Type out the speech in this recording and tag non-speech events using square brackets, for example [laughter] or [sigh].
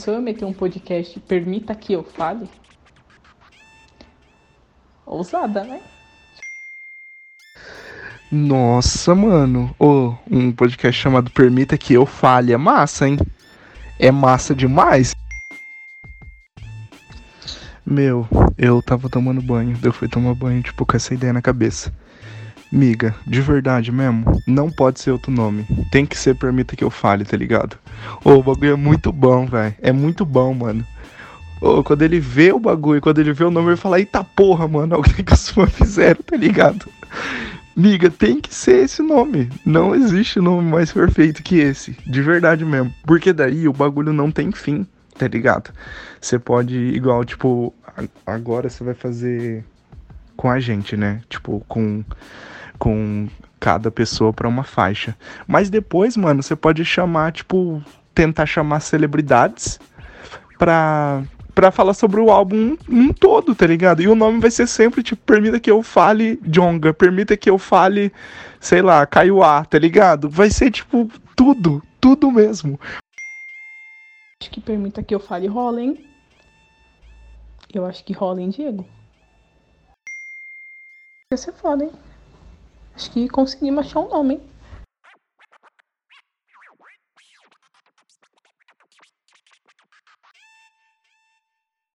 Se eu meter um podcast, permita que eu fale? Ousada, né? Nossa, mano. Ô, um podcast chamado Permita que eu fale é massa, hein? É massa demais. Meu, eu tava tomando banho, eu fui tomar banho, tipo, com essa ideia na cabeça. Miga, de verdade mesmo, não pode ser outro nome. Tem que ser Permita que eu fale, tá ligado? Ô, o bagulho é muito bom, velho. É muito bom, mano. Ô, quando ele vê o bagulho, quando ele vê o nome, ele fala, eita porra, mano, [laughs] alguém que os fãs fizeram, tá ligado? Miga, tem que ser esse nome. Não existe nome mais perfeito que esse. De verdade mesmo. Porque daí o bagulho não tem fim, tá ligado? Você pode, igual, tipo, agora você vai fazer com a gente, né? Tipo, com com cada pessoa para uma faixa. Mas depois, mano, você pode chamar, tipo, tentar chamar celebridades pra, pra falar sobre o álbum um todo, tá ligado? E o nome vai ser sempre, tipo, permita que eu fale Jonga, permita que eu fale, sei lá, Kaiowá, tá ligado? Vai ser, tipo, tudo, tudo mesmo. Acho que permita que eu fale Rollen. Eu acho que Rollen Diego. Ia ser foda, hein? Acho que conseguimos achar um nome, hein?